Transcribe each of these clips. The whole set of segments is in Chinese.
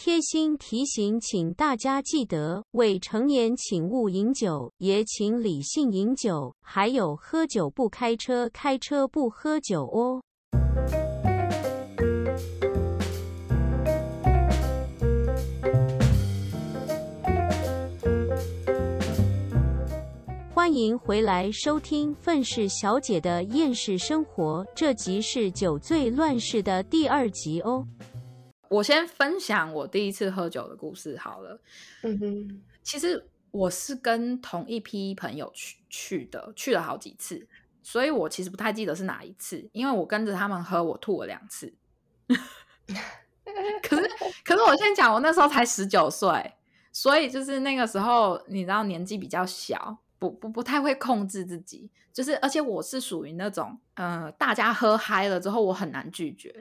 贴心提醒，请大家记得未成年请勿饮酒，也请理性饮酒。还有，喝酒不开车，开车不喝酒哦。欢迎回来收听《愤世小姐的厌世生活》，这集是酒醉乱世的第二集哦。我先分享我第一次喝酒的故事好了。嗯哼，其实我是跟同一批朋友去去的，去了好几次，所以我其实不太记得是哪一次，因为我跟着他们喝，我吐了两次。可是，可是我先讲，我那时候才十九岁，所以就是那个时候，你知道年纪比较小，不不不太会控制自己，就是而且我是属于那种，呃，大家喝嗨了之后，我很难拒绝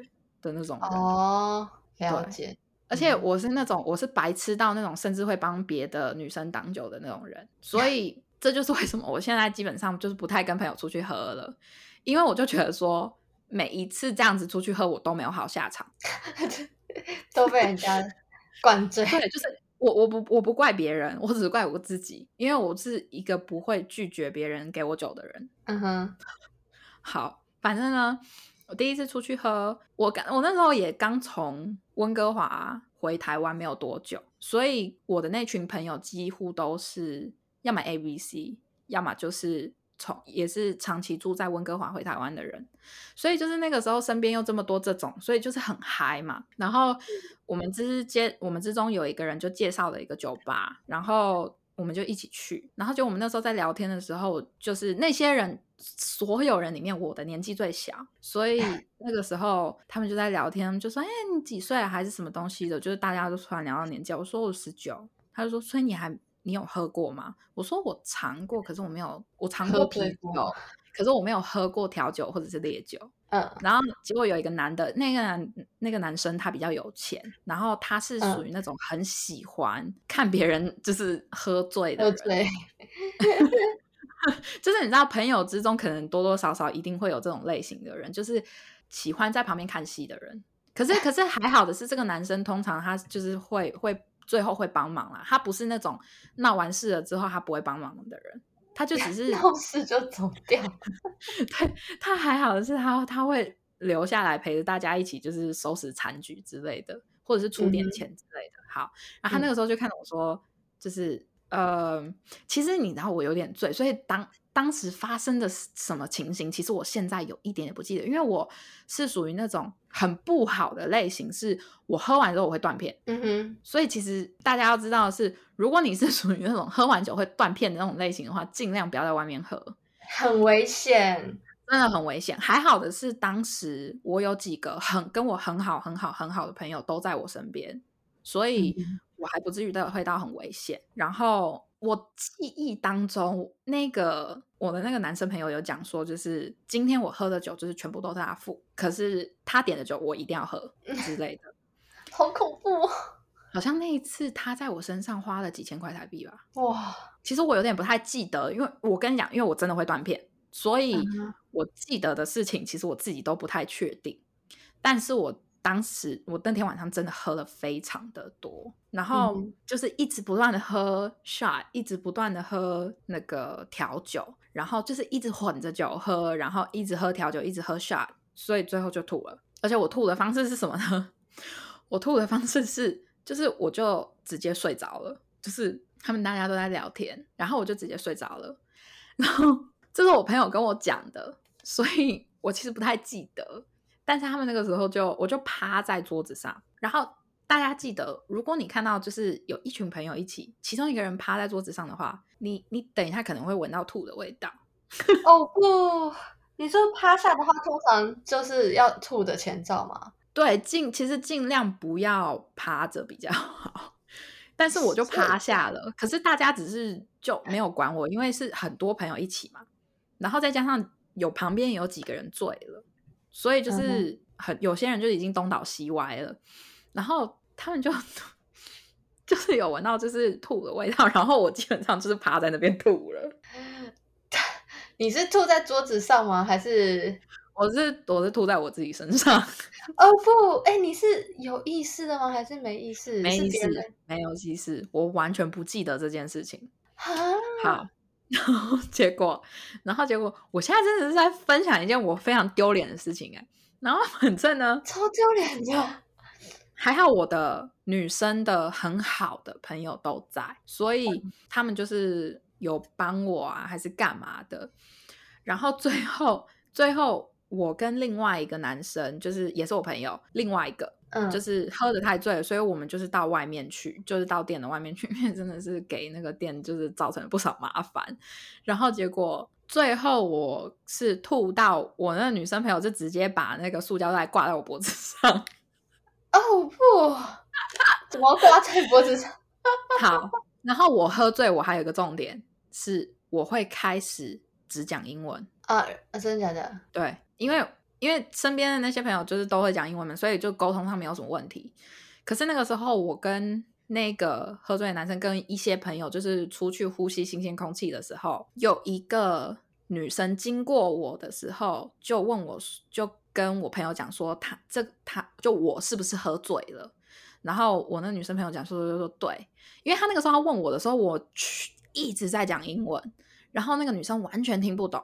的那种人。哦。了解，而且我是那种我是白痴到那种，甚至会帮别的女生挡酒的那种人，所 以这就是为什么我现在基本上就是不太跟朋友出去喝了，因为我就觉得说每一次这样子出去喝，我都没有好下场，都被人家 灌醉。对，就是我我不我不怪别人，我只怪我自己，因为我是一个不会拒绝别人给我酒的人。嗯哼，好，反正呢。我第一次出去喝，我刚我那时候也刚从温哥华回台湾没有多久，所以我的那群朋友几乎都是要么 A B C，要么就是从也是长期住在温哥华回台湾的人，所以就是那个时候身边又这么多这种，所以就是很嗨嘛。然后我们之间我们之中有一个人就介绍了一个酒吧，然后。我们就一起去，然后就我们那时候在聊天的时候，就是那些人，所有人里面我的年纪最小，所以 那个时候他们就在聊天，就说：“哎，你几岁还是什么东西的？”就是大家都突然聊到年纪，我说我十九，他就说：“所以你还你有喝过吗？”我说：“我尝过，可是我没有，我尝过啤酒，可是我没有喝过调酒或者是烈酒。”嗯，然后结果有一个男的，那个男那个男生他比较有钱，然后他是属于那种很喜欢看别人就是喝醉的人，就是你知道朋友之中可能多多少少一定会有这种类型的人，就是喜欢在旁边看戏的人。可是可是还好的是，这个男生通常他就是会会最后会帮忙啦，他不是那种闹完事了之后他不会帮忙的人。他就只是闹事就走掉，对他还好的是他他会留下来陪着大家一起就是收拾残局之类的，或者是出点钱之类的。好，然后他那个时候就看到我说，就是呃，其实你知道我有点醉，所以当。当时发生的什么情形？其实我现在有一点也不记得，因为我是属于那种很不好的类型，是我喝完之后我会断片。嗯哼，所以其实大家要知道的是，如果你是 属于那种喝完酒会断片的那种类型的话，尽量不要在外面喝，很危险，真的很危险。还好的是，当时我有几个很跟我很好、很好、很好的朋友都在我身边，所以我还不至于到会到很危险。然后。我记忆当中，那个我的那个男生朋友有讲说，就是今天我喝的酒就是全部都是他付，可是他点的酒我一定要喝之类的，好恐怖！好像那一次他在我身上花了几千块台币吧？哇，其实我有点不太记得，因为我跟你讲，因为我真的会断片，所以我记得的事情其实我自己都不太确定，但是我。当时我那天晚上真的喝了非常的多，然后就是一直不断的喝 shot，一直不断的喝那个调酒，然后就是一直混着酒喝，然后一直喝调酒，一直喝 shot，所以最后就吐了。而且我吐的方式是什么呢？我吐的方式是，就是我就直接睡着了，就是他们大家都在聊天，然后我就直接睡着了。然后这是我朋友跟我讲的，所以我其实不太记得。但是他们那个时候就，我就趴在桌子上，然后大家记得，如果你看到就是有一群朋友一起，其中一个人趴在桌子上的话，你你等一下可能会闻到吐的味道。哦不，你说趴下的话，通常就是要吐的前兆吗？对，尽其实尽量不要趴着比较好。但是我就趴下了，可是大家只是就没有管我，因为是很多朋友一起嘛，然后再加上有旁边有几个人醉了。所以就是很有些人就已经东倒西歪了，然后他们就 就是有闻到就是吐的味道，然后我基本上就是趴在那边吐了。你是吐在桌子上吗？还是我是我是吐在我自己身上。哦不，哎，你是有意识的吗？还是没意识？没意识，没有意识，我完全不记得这件事情。啊？好，然后 结果，然后结果，我现在真的是在分享一件我非常丢脸的事情哎。然后 反正呢，超丢脸的。还好我的女生的很好的朋友都在，所以他们就是有帮我啊，还是干嘛的。然后最后，最后我跟另外一个男生，就是也是我朋友，另外一个。嗯，就是喝的太醉了，所以我们就是到外面去，就是到店的外面去，因为真的是给那个店就是造成了不少麻烦。然后结果最后我是吐到我那个女生朋友就直接把那个塑胶袋挂在我脖子上。哦不，怎么挂在脖子上？好，然后我喝醉，我还有一个重点是我会开始只讲英文啊，真的假的？对，因为。因为身边的那些朋友就是都会讲英文嘛，所以就沟通上没有什么问题。可是那个时候，我跟那个喝醉的男生跟一些朋友就是出去呼吸新鲜空气的时候，有一个女生经过我的时候，就问我就跟我朋友讲说，他这他就我是不是喝醉了？然后我那女生朋友讲说就说对，因为他那个时候他问我的时候，我去一直在讲英文，然后那个女生完全听不懂，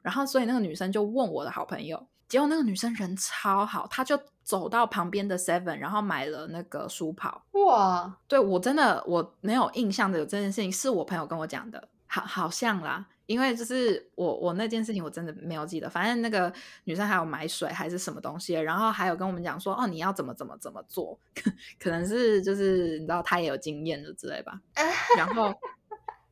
然后所以那个女生就问我的好朋友。结果那个女生人超好，她就走到旁边的 Seven，然后买了那个书跑。哇，对我真的我没有印象的有这件事情，是我朋友跟我讲的，好好像啦。因为就是我我那件事情我真的没有记得，反正那个女生还有买水还是什么东西，然后还有跟我们讲说哦你要怎么怎么怎么做，可 能是就是你知道她也有经验的之类吧，然后。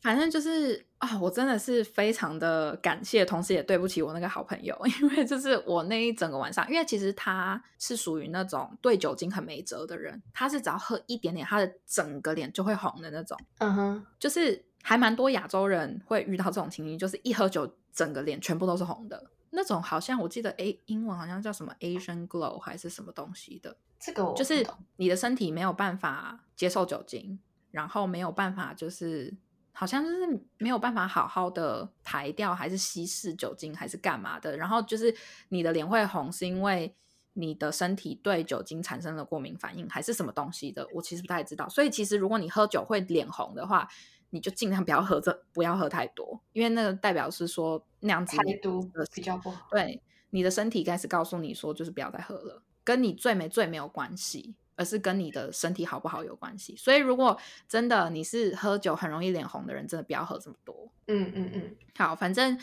反正就是啊，我真的是非常的感谢，同时也对不起我那个好朋友，因为就是我那一整个晚上，因为其实他是属于那种对酒精很没辙的人，他是只要喝一点点，他的整个脸就会红的那种。嗯哼，就是还蛮多亚洲人会遇到这种情形，就是一喝酒，整个脸全部都是红的那种。好像我记得 A 英文好像叫什么 Asian Glow 还是什么东西的，这个就是你的身体没有办法接受酒精，然后没有办法就是。好像就是没有办法好好的排掉，还是稀释酒精，还是干嘛的？然后就是你的脸会红，是因为你的身体对酒精产生了过敏反应，还是什么东西的？我其实不太知道。所以其实如果你喝酒会脸红的话，你就尽量不要喝这，不要喝太多，因为那个代表是说那样子太多比较不好。对，你的身体开始告诉你说，就是不要再喝了，跟你醉没醉没有关系。而是跟你的身体好不好有关系，所以如果真的你是喝酒很容易脸红的人，真的不要喝这么多。嗯嗯嗯，好，反正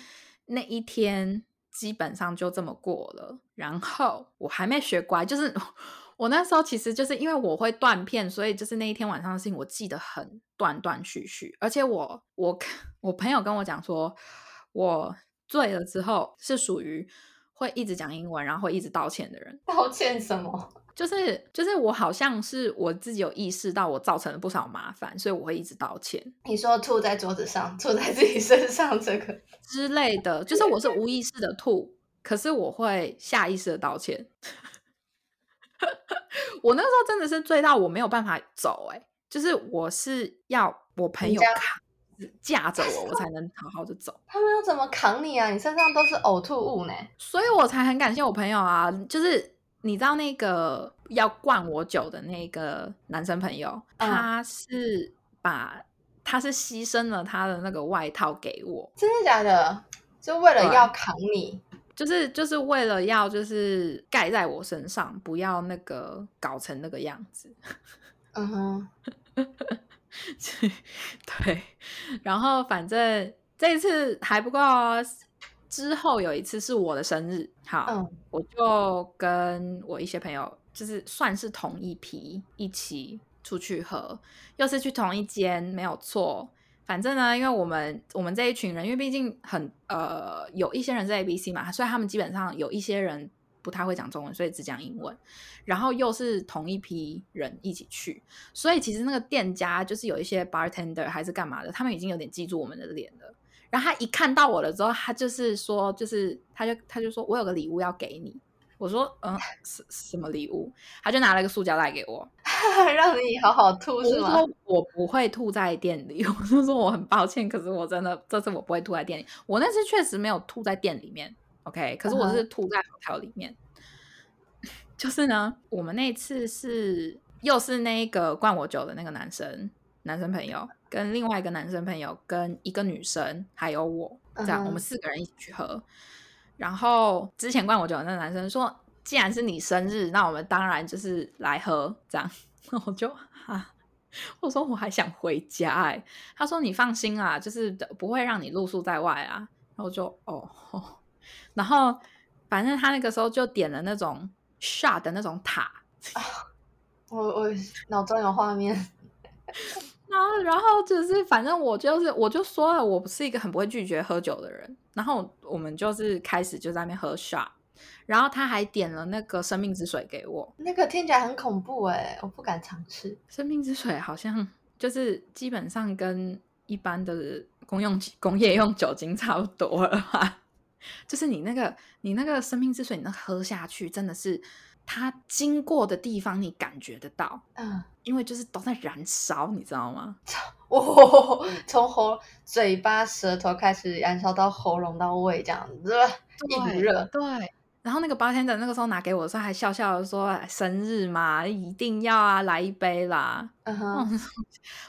那一天基本上就这么过了。然后我还没学乖，就是 我那时候其实就是因为我会断片，所以就是那一天晚上的事情我记得很断断续续。而且我我我朋友跟我讲说，我醉了之后是属于会一直讲英文，然后会一直道歉的人。道歉什么？就是就是我好像是我自己有意识到我造成了不少麻烦，所以我会一直道歉。你说吐在桌子上，吐在自己身上这个之类的，就是我是无意识的吐，可是我会下意识的道歉。我那时候真的是醉到我没有办法走，哎，就是我是要我朋友扛架着我，我才能好好的走。他们要怎么扛你啊？你身上都是呕吐物呢，所以我才很感谢我朋友啊，就是。你知道那个要灌我酒的那个男生朋友，他是把他是牺牲了他的那个外套给我，真的假的？就为了要扛你，就是就是为了要就是盖在我身上，不要那个搞成那个样子。嗯哼，对，然后反正这一次还不够。之后有一次是我的生日，好，我就跟我一些朋友，就是算是同一批一起出去喝，又是去同一间，没有错。反正呢，因为我们我们这一群人，因为毕竟很呃有一些人是 A B C 嘛，所以他们基本上有一些人不太会讲中文，所以只讲英文。然后又是同一批人一起去，所以其实那个店家就是有一些 bartender 还是干嘛的，他们已经有点记住我们的脸了。然后他一看到我了之后，他就是说，就是他就他就说我有个礼物要给你。我说嗯，什什么礼物？他就拿了个塑胶袋给我，让你好好吐是吗？我不会吐在店里，我就说我很抱歉，可是我真的这次我不会吐在店里。我那次确实没有吐在店里面 OK，可是我是吐在 hotel 里面。就是呢，我们那次是又是那个灌我酒的那个男生，男生朋友跟另外一个男生朋友跟一个女生还有我，这样我们四个人一起去喝。然后之前灌我酒的那个男生说，既然是你生日，那我们当然就是来喝这样。我就啊，我说我还想回家哎，他说你放心啊，就是不会让你露宿在外啊。然后就哦，然后反正他那个时候就点了那种。shot 的那种塔，我我脑中有画面，然后然后就是反正我就是我就说了，我不是一个很不会拒绝喝酒的人，然后我们就是开始就在那边喝 shot，然后他还点了那个生命之水给我，那个听起来很恐怖哎，我不敢尝试。生命之水好像就是基本上跟一般的公用工业用酒精差不多了吧。就是你那个，你那个生命之水，你那喝下去，真的是它经过的地方，你感觉得到，嗯，因为就是都在燃烧，你知道吗？哦，从喉、嘴巴、舌头开始燃烧到喉咙到胃，这样子，一股热。对。然后那个八天的那个时候拿给我的时候，还笑笑的说：“生日嘛，一定要啊，来一杯啦。”嗯哼，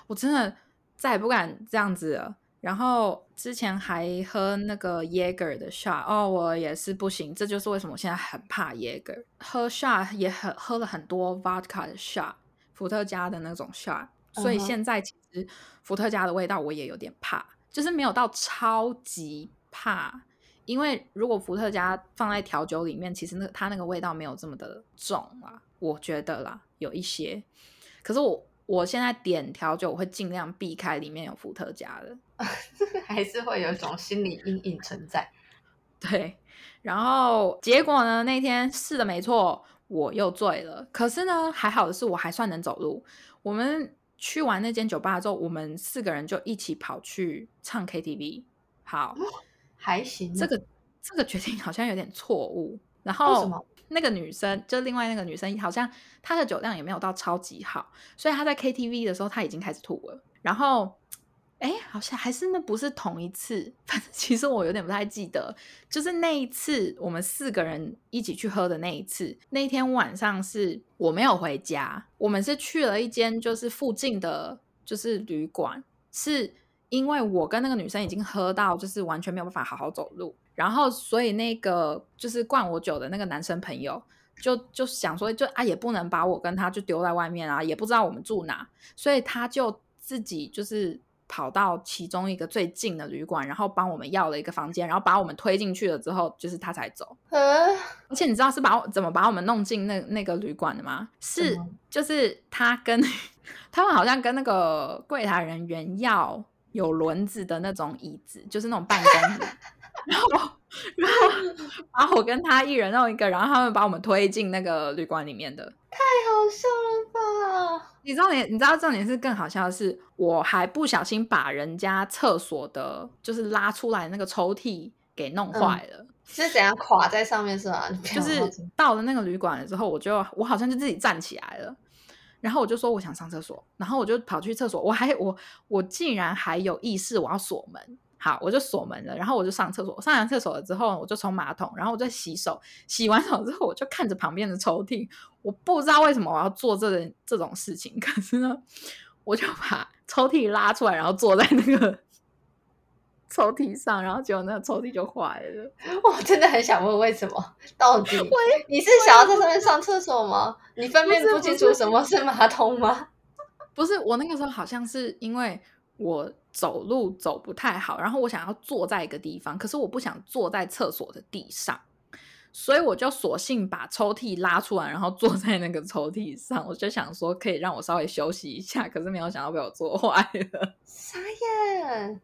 我真的再也不敢这样子了。然后之前还喝那个 Jaeger 的 shot，哦，我也是不行，这就是为什么我现在很怕 Jaeger。喝 shot 也很喝了很多 vodka 的 shot，伏特加的那种 shot，所以现在其实伏特加的味道我也有点怕，就是没有到超级怕，因为如果伏特加放在调酒里面，其实那它那个味道没有这么的重啦，我觉得啦，有一些，可是我。我现在点调酒，我会尽量避开里面有伏特加的，还是会有一种心理阴影存在。对，然后结果呢？那天试的没错，我又醉了。可是呢，还好的是我还算能走路。我们去完那间酒吧之后，我们四个人就一起跑去唱 KTV。好，还行。这个这个决定好像有点错误。然后。那个女生就另外那个女生，好像她的酒量也没有到超级好，所以她在 KTV 的时候，她已经开始吐了。然后，哎，好像还是那不是同一次，反正其实我有点不太记得。就是那一次我们四个人一起去喝的那一次，那天晚上是我没有回家，我们是去了一间就是附近的，就是旅馆，是因为我跟那个女生已经喝到就是完全没有办法好好走路。然后，所以那个就是灌我酒的那个男生朋友，就就想说，就啊，也不能把我跟他就丢在外面啊，也不知道我们住哪，所以他就自己就是跑到其中一个最近的旅馆，然后帮我们要了一个房间，然后把我们推进去了之后，就是他才走。而且你知道是把怎么把我们弄进那那个旅馆的吗？是就是他跟他们好像跟那个柜台人员要有轮子的那种椅子，就是那种办公。然后，然后 把我跟他一人弄一个，然后他们把我们推进那个旅馆里面的，太好笑了吧？你知道，你你知道重点是更好笑的是，我还不小心把人家厕所的，就是拉出来那个抽屉给弄坏了，是怎样垮在上面是吧？就是到了那个旅馆了之后，我就我好像就自己站起来了，然后我就说我想上厕所，然后我就跑去厕所，我还我我竟然还有意识我要锁门。好，我就锁门了，然后我就上厕所。上完厕所了之后，我就冲马桶，然后我就洗手。洗完手之后，我就看着旁边的抽屉。我不知道为什么我要做这这种事情，可是呢，我就把抽屉拉出来，然后坐在那个抽屉上，然后结果那个抽屉就坏了。我真的很想问，为什么？到底你是想要在上面上厕所吗？你分辨不清楚什么是马桶吗？不是，我那个时候好像是因为。我走路走不太好，然后我想要坐在一个地方，可是我不想坐在厕所的地上，所以我就索性把抽屉拉出来，然后坐在那个抽屉上。我就想说可以让我稍微休息一下，可是没有想到被我坐坏了。啥呀？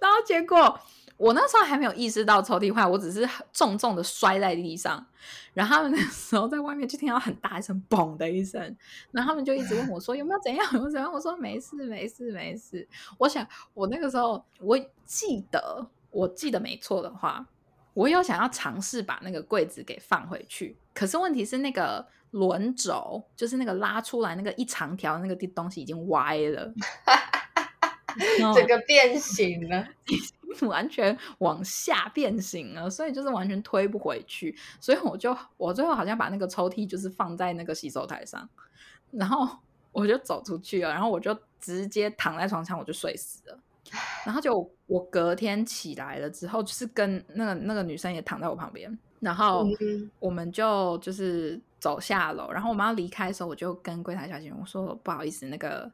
然后结果。我那时候还没有意识到抽屉坏，我只是重重的摔在地上，然后他们那时候在外面就听到很大一声“嘣”的一声，然后他们就一直问我说有没有怎样，有没有怎样？我说没事，没事，没事。我想我那个时候我记得，我记得没错的话，我有想要尝试把那个柜子给放回去，可是问题是那个轮轴，就是那个拉出来那个一长条那个地东西已经歪了。整个变形了，完全往下变形了，所以就是完全推不回去。所以我就我最后好像把那个抽屉就是放在那个洗手台上，然后我就走出去了，然后我就直接躺在床上，我就睡死了。然后就我隔天起来了之后，就是跟那个那个女生也躺在我旁边，然后我们就就是走下楼，然后我们要离开的时候，我就跟柜台小姐我说不好意思，那个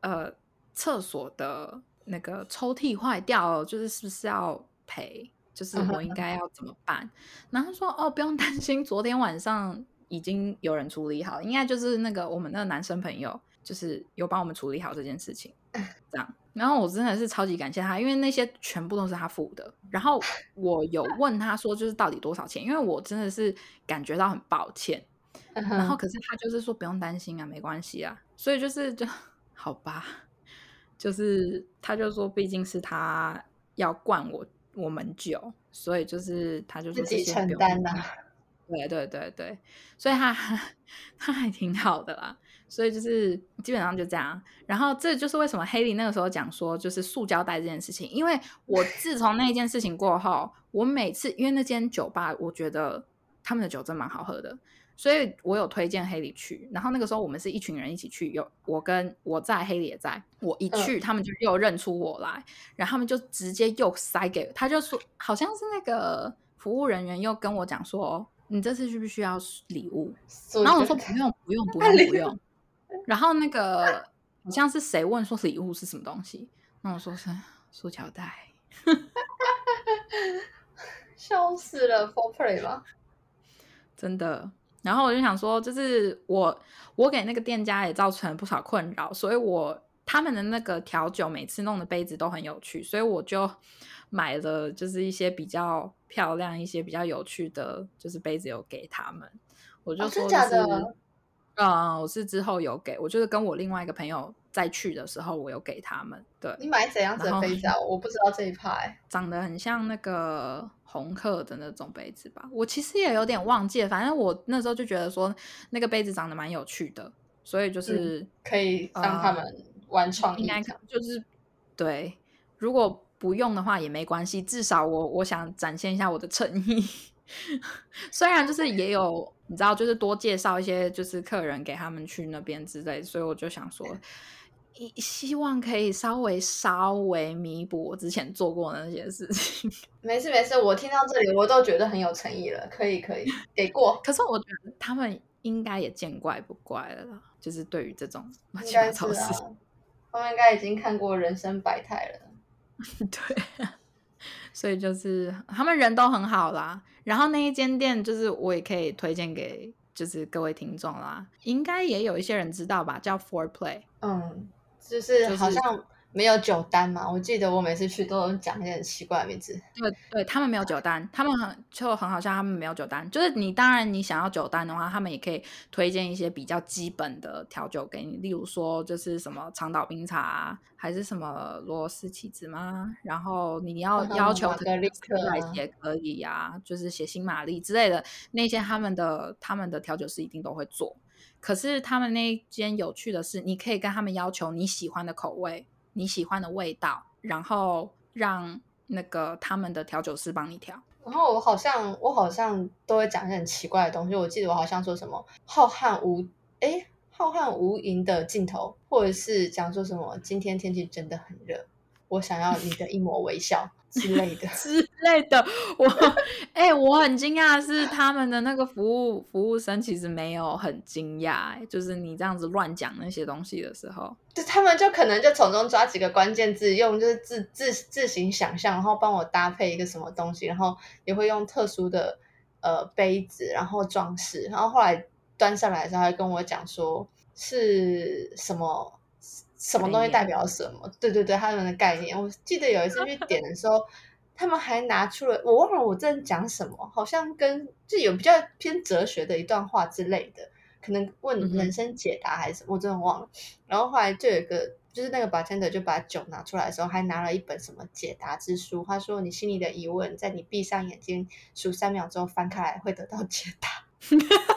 呃厕所的那个抽屉坏掉了，就是是不是要赔？就是我应该要怎么办？然后说哦不用担心，昨天晚上已经有人处理好，应该就是那个我们那个男生朋友，就是有帮我们处理好这件事情，这样。然后我真的是超级感谢他，因为那些全部都是他付的。然后我有 问他说，就是到底多少钱？因为我真的是感觉到很抱歉。然后可是他就是说不用担心啊，没关系啊。所以就是就 好吧，就是他就说，毕竟是他要灌我我们酒，所以就是他就是自己承担的。对对对对，所以他他还挺好的啦。所以就是基本上就这样，然后这就是为什么黑莉那个时候讲说就是塑胶袋这件事情，因为我自从那件事情过后，我每次因为那间酒吧，我觉得他们的酒真蛮好喝的，所以我有推荐黑里去。然后那个时候我们是一群人一起去，有我跟我在黑里也在，我一去他们就又认出我来，然后他们就直接又塞给他，就说好像是那个服务人员又跟我讲说，你这次需不需要礼物？然后我说不用不用不用不用。然后那个好像是谁问说礼物是什么东西？那我说是塑胶袋，笑死了，For Play 吗？真的。然后我就想说，就是我我给那个店家也造成了不少困扰，所以我他们的那个调酒每次弄的杯子都很有趣，所以我就 买了就是一些比较漂亮、一些比较有趣的，就是杯子有给他们。我就说假的。嗯，我是之后有给我，就是跟我另外一个朋友再去的时候，我有给他们。对你买怎样子的杯子啊？我不知道这一派，长得很像那个红客的那种杯子吧？我其实也有点忘记了，反正我那时候就觉得说那个杯子长得蛮有趣的，所以就是可以让他们玩创意。应该就是对，如果不用的话也没关系，至少我我想展现一下我的诚意。虽然就是也有你知道，就是多介绍一些就是客人给他们去那边之类，所以我就想说，希望可以稍微稍微弥补我之前做过的那些事情。没事没事，我听到这里我都觉得很有诚意了，可以可以给过。可是我觉得他们应该也见怪不怪了，就是对于这种应该是啊，他们应该已经看过人生百态了。对。所以就是他们人都很好啦，然后那一间店就是我也可以推荐给就是各位听众啦，应该也有一些人知道吧，叫 Four Play，嗯，就是好像。没有酒单嘛？我记得我每次去都讲一些很奇怪的名字。对对，他们没有酒单，他们很就很好像，他们没有酒单。就是你当然你想要酒单的话，他们也可以推荐一些比较基本的调酒给你，例如说就是什么长岛冰茶，还是什么罗斯起子吗？然后你要要求来也可以呀，就是写新玛丽之类的那些，他们的他们的调酒师一定都会做。可是他们那间有趣的是，你可以跟他们要求你喜欢的口味。你喜欢的味道，然后让那个他们的调酒师帮你调。然后我好像我好像都会讲一些很奇怪的东西。我记得我好像说什么浩瀚无哎浩瀚无垠的尽头，或者是讲说什么今天天气真的很热，我想要你的一抹微笑。之类的 之类的，我哎，我很惊讶是他们的那个服务服务生其实没有很惊讶，就是你这样子乱讲那些东西的时候，就他们就可能就从中抓几个关键字，用就是自自自行想象，然后帮我搭配一个什么东西，然后也会用特殊的呃杯子，然后装饰，然后后来端上来的时候还跟我讲说是什么。什么东西代表什么？对对对，他们的概念。我记得有一次去点的时候，他们还拿出了，我忘了我在讲什么，好像跟就有比较偏哲学的一段话之类的，可能问人生解答还是什么，我真的忘了。然后后来就有一个，就是那个 bartender 就把酒拿出来的时候，还拿了一本什么解答之书。他说：“你心里的疑问，在你闭上眼睛数三秒钟翻开来，会得到解答。”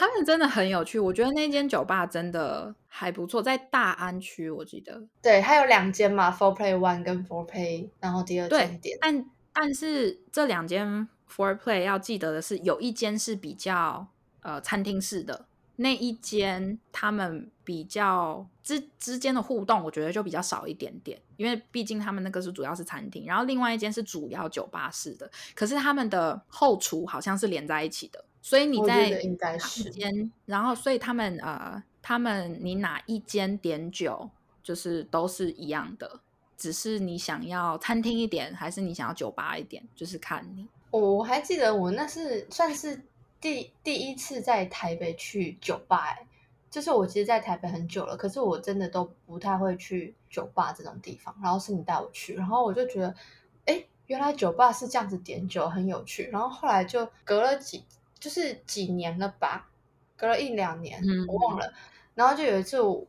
他们真的很有趣。我觉得那间酒吧真的还不错，在大安区，我记得。对，它有两间嘛，Four Play One 跟 Four Play，然后第二间店。但但是这两间 Four Play 要记得的是，有一间是比较呃餐厅式的。那一间他们比较之之间的互动，我觉得就比较少一点点，因为毕竟他们那个是主要是餐厅，然后另外一间是主要酒吧式的，可是他们的后厨好像是连在一起的，所以你在应该是间，然后所以他们呃，他们你哪一间点酒就是都是一样的，只是你想要餐厅一点，还是你想要酒吧一点，就是看你。我还记得我那是算是。第第一次在台北去酒吧，哎，就是我其实，在台北很久了，可是我真的都不太会去酒吧这种地方。然后是你带我去，然后我就觉得，哎，原来酒吧是这样子点酒，很有趣。然后后来就隔了几，就是几年了吧，隔了一两年，我忘了。然后就有一次，我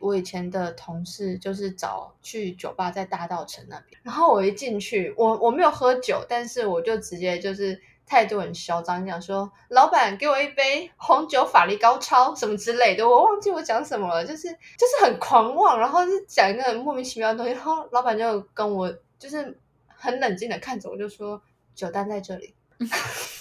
我以前的同事就是找去酒吧，在大道城那边。然后我一进去，我我没有喝酒，但是我就直接就是。态度很嚣张，讲说老板给我一杯红酒，法力高超什么之类的，我忘记我讲什么了，就是就是很狂妄，然后是讲一个很莫名其妙的东西，然后老板就跟我就是很冷静的看着我，就说酒单在这里。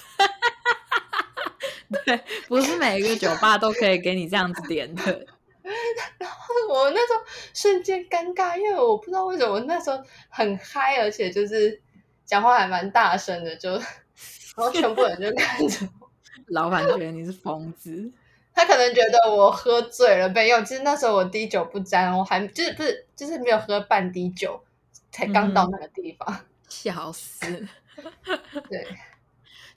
对，不是每一个酒吧都可以给你这样子点的。然后我那时候瞬间尴尬，因为我不知道为什么我那时候很嗨，而且就是讲话还蛮大声的，就。然后全部人就看着我，老板觉得你是疯子，他可能觉得我喝醉了没有。其实那时候我滴酒不沾，我还就是不是就是没有喝半滴酒，才刚到那个地方，笑死。对，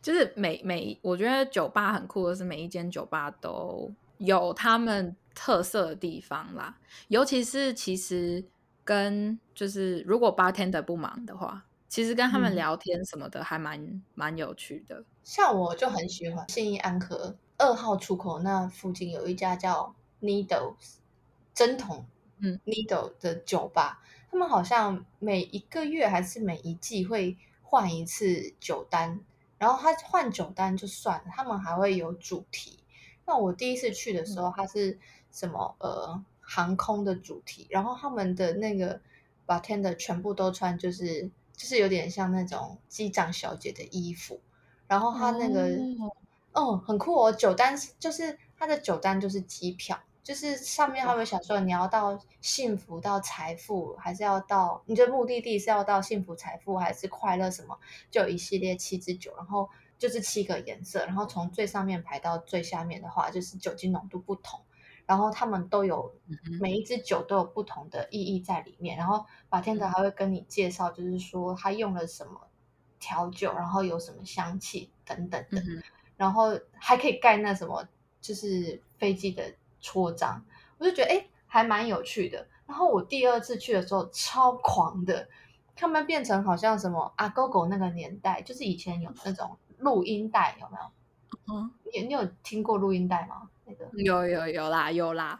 就是每每我觉得酒吧很酷的是每一间酒吧都有他们特色的地方啦，尤其是其实跟就是如果 bartender 不忙的话。其实跟他们聊天什么的还蛮蛮有趣的，像我就很喜欢信义安和二号出口那附近有一家叫 Needles 针筒，嗯，Needle 的酒吧，他们好像每一个月还是每一季会换一次酒单，然后他换酒单就算了，他们还会有主题。那我第一次去的时候，他是什么呃航空的主题，然后他们的那个 bartender 全部都穿就是。就是有点像那种机长小姐的衣服，然后他那个，嗯，很酷哦。酒单就是他的酒单就是机票，就是上面他们想说你要到幸福到财富，还是要到你的目的地是要到幸福财富还是快乐什么，就有一系列七支酒，然后就是七个颜色，然后从最上面排到最下面的话，就是酒精浓度不同。然后他们都有每一支酒都有不同的意义在里面，然后马天德还会跟你介绍，就是说他用了什么调酒，然后有什么香气等等的，然后还可以盖那什么，就是飞机的戳章，我就觉得哎还蛮有趣的。然后我第二次去的时候超狂的，他们变成好像什么阿狗狗那个年代，就是以前有那种录音带，有没有？嗯，你你有听过录音带吗？有有有啦有啦，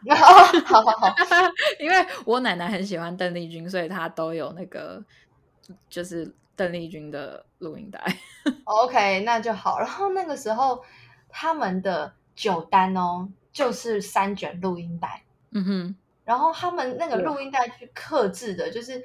好好 好，因为我奶奶很喜欢邓丽君，所以她都有那个就是邓丽君的录音带。OK，那就好。然后那个时候他们的酒单哦，就是三卷录音带。嗯哼，然后他们那个录音带去刻制的，就是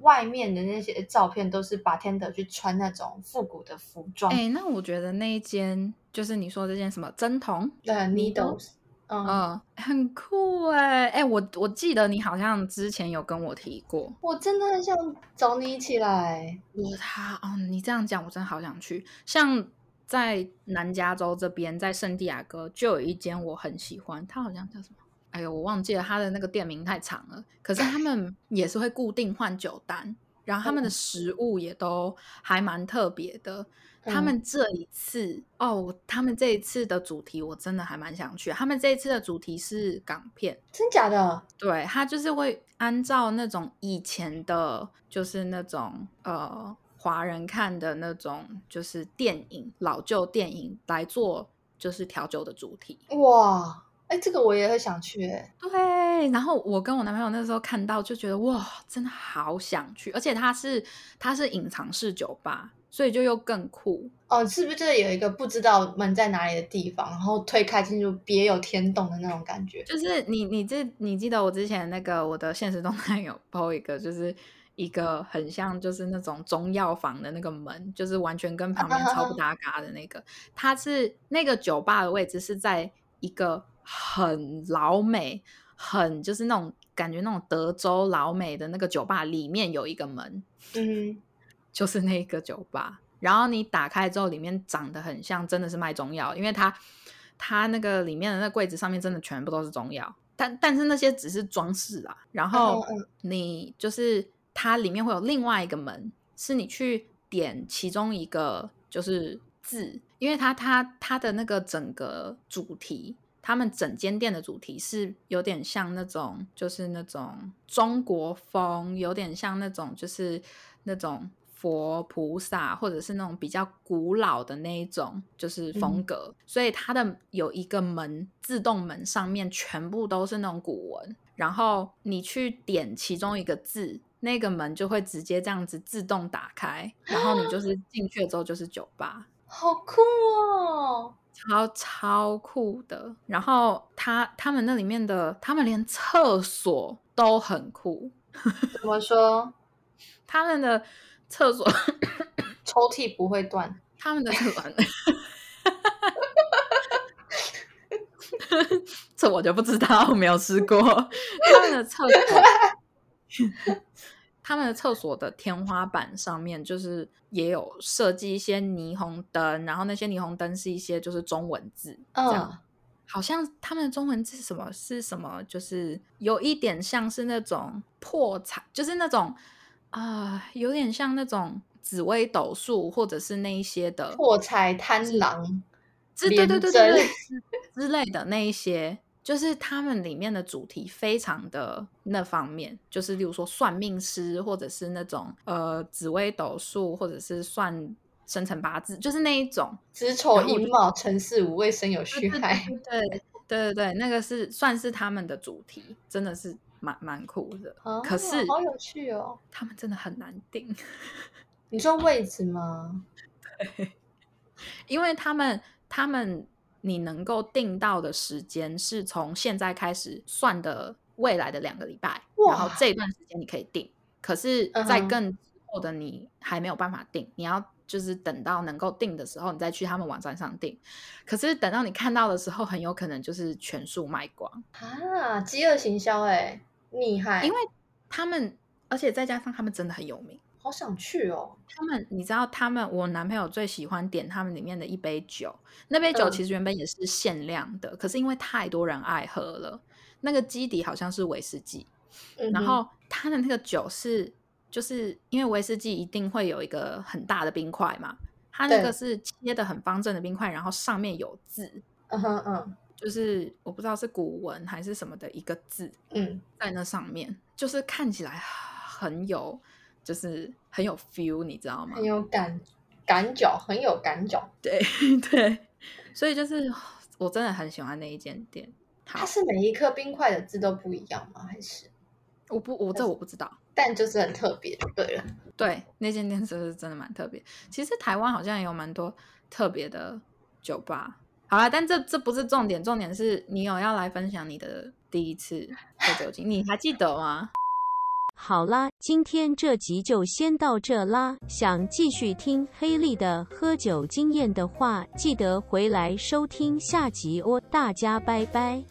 外面的那些照片都是把天德去穿那种复古的服装。哎，那我觉得那一间。就是你说这件什么针筒？对，needles，嗯，很酷哎哎，我我记得你好像之前有跟我提过，我真的很想找你一起来。我他哦，你这样讲，我真的好想去。像在南加州这边，在圣地亚哥就有一间我很喜欢，它好像叫什么？哎呦，我忘记了，它的那个店名太长了。可是他们也是会固定换酒单，然后他们的食物也都还蛮特别的。他们这一次哦，他们这一次的主题我真的还蛮想去。他们这一次的主题是港片，真假的？对，他就是会按照那种以前的，就是那种呃华人看的那种，就是电影老旧电影来做，就是调酒的主题。哇，哎，这个我也很想去。哎，对。然后我跟我男朋友那时候看到就觉得哇，真的好想去，而且它是它是隐藏式酒吧。所以就又更酷。哦，是不是就是有一个不知道门在哪里的地方，然后推开进入别有天洞的那种感觉？就是你你这你记得我之前那个我的现实动态有 po 一个，就是一个很像就是那种中药房的那个门，就是完全跟旁边超不 搭嘎的那个。它是那个酒吧的位置是在一个很老美、很就是那种感觉那种德州老美的那个酒吧里面有一个门，嗯，就是那个酒吧。然后你打开之后，里面长得很像，真的是卖中药，因为它它那个里面的那柜子上面真的全部都是中药，但但是那些只是装饰啊。然后你就是它里面会有另外一个门，是你去点其中一个就是字，因为它它它的那个整个主题，他们整间店的主题是有点像那种就是那种中国风，有点像那种就是那种。佛菩萨，或者是那种比较古老的那一种，就是风格。所以它的有一个门，自动门上面全部都是那种古文。然后你去点其中一个字，那个门就会直接这样子自动打开。然后你就是进去了之后就是酒吧，好酷哦，超超酷的。然后他他们那里面的，他们连厕所都很酷。怎么说？他们的。厕所抽屉不会断，他们的厕所，这我就不知道，我没有试过。他们的厕所，他们的厕所的天花板上面就是也有设计一些霓虹灯，然后那些霓虹灯是一些就是中文字，这样好像他们的中文字什么是什么，就是有一点像是那种破财，就是那种。啊，有点像那种紫薇斗数，或者是那一些的破财贪狼，对对对对对之类的那一些，就是他们里面的主题非常的那方面，就是例如说算命师，或者是那种呃紫微斗数，或者是算生辰八字，就是那一种子丑寅卯辰巳午未申酉戌亥，对对对对，那个是算是他们的主题，真的是。蛮蛮酷的，可是好有趣哦。他们真的很难定。你说位置吗？对，因为他们他们你能够定到的时间是从现在开始算的未来的两个礼拜，然后这段时间你可以定。可是，在更之后的你还没有办法定，你要就是等到能够定的时候，你再去他们网站上定。可是等到你看到的时候，很有可能就是全数卖光啊！饥饿行销哎。厉害，因为他们，而且再加上他们真的很有名，好想去哦。他们，你知道，他们我男朋友最喜欢点他们里面的一杯酒，那杯酒其实原本也是限量的，可是因为太多人爱喝了，那个基底好像是威士忌，然后他的那个酒是，就是因为威士忌一定会有一个很大的冰块嘛，他那个是切的很方正的冰块，然后上面有字，嗯哼嗯。就是我不知道是古文还是什么的一个字，嗯，在那上面，就是看起来很有，就是很有 feel，你知道吗？很有感感脚，很有感脚，对 对，所以就是我真的很喜欢那一间店。它是每一颗冰块的字都不一样吗？还是我不我这我不知道，但就是很特别，对了，对，那间店是真的蛮特别。其实台湾好像也有蛮多特别的酒吧。好了，但这这不是重点，重点是你有要来分享你的第一次喝酒精，你还记得吗？好啦，今天这集就先到这啦。想继续听黑利的喝酒经验的话，记得回来收听下集哦。大家拜拜。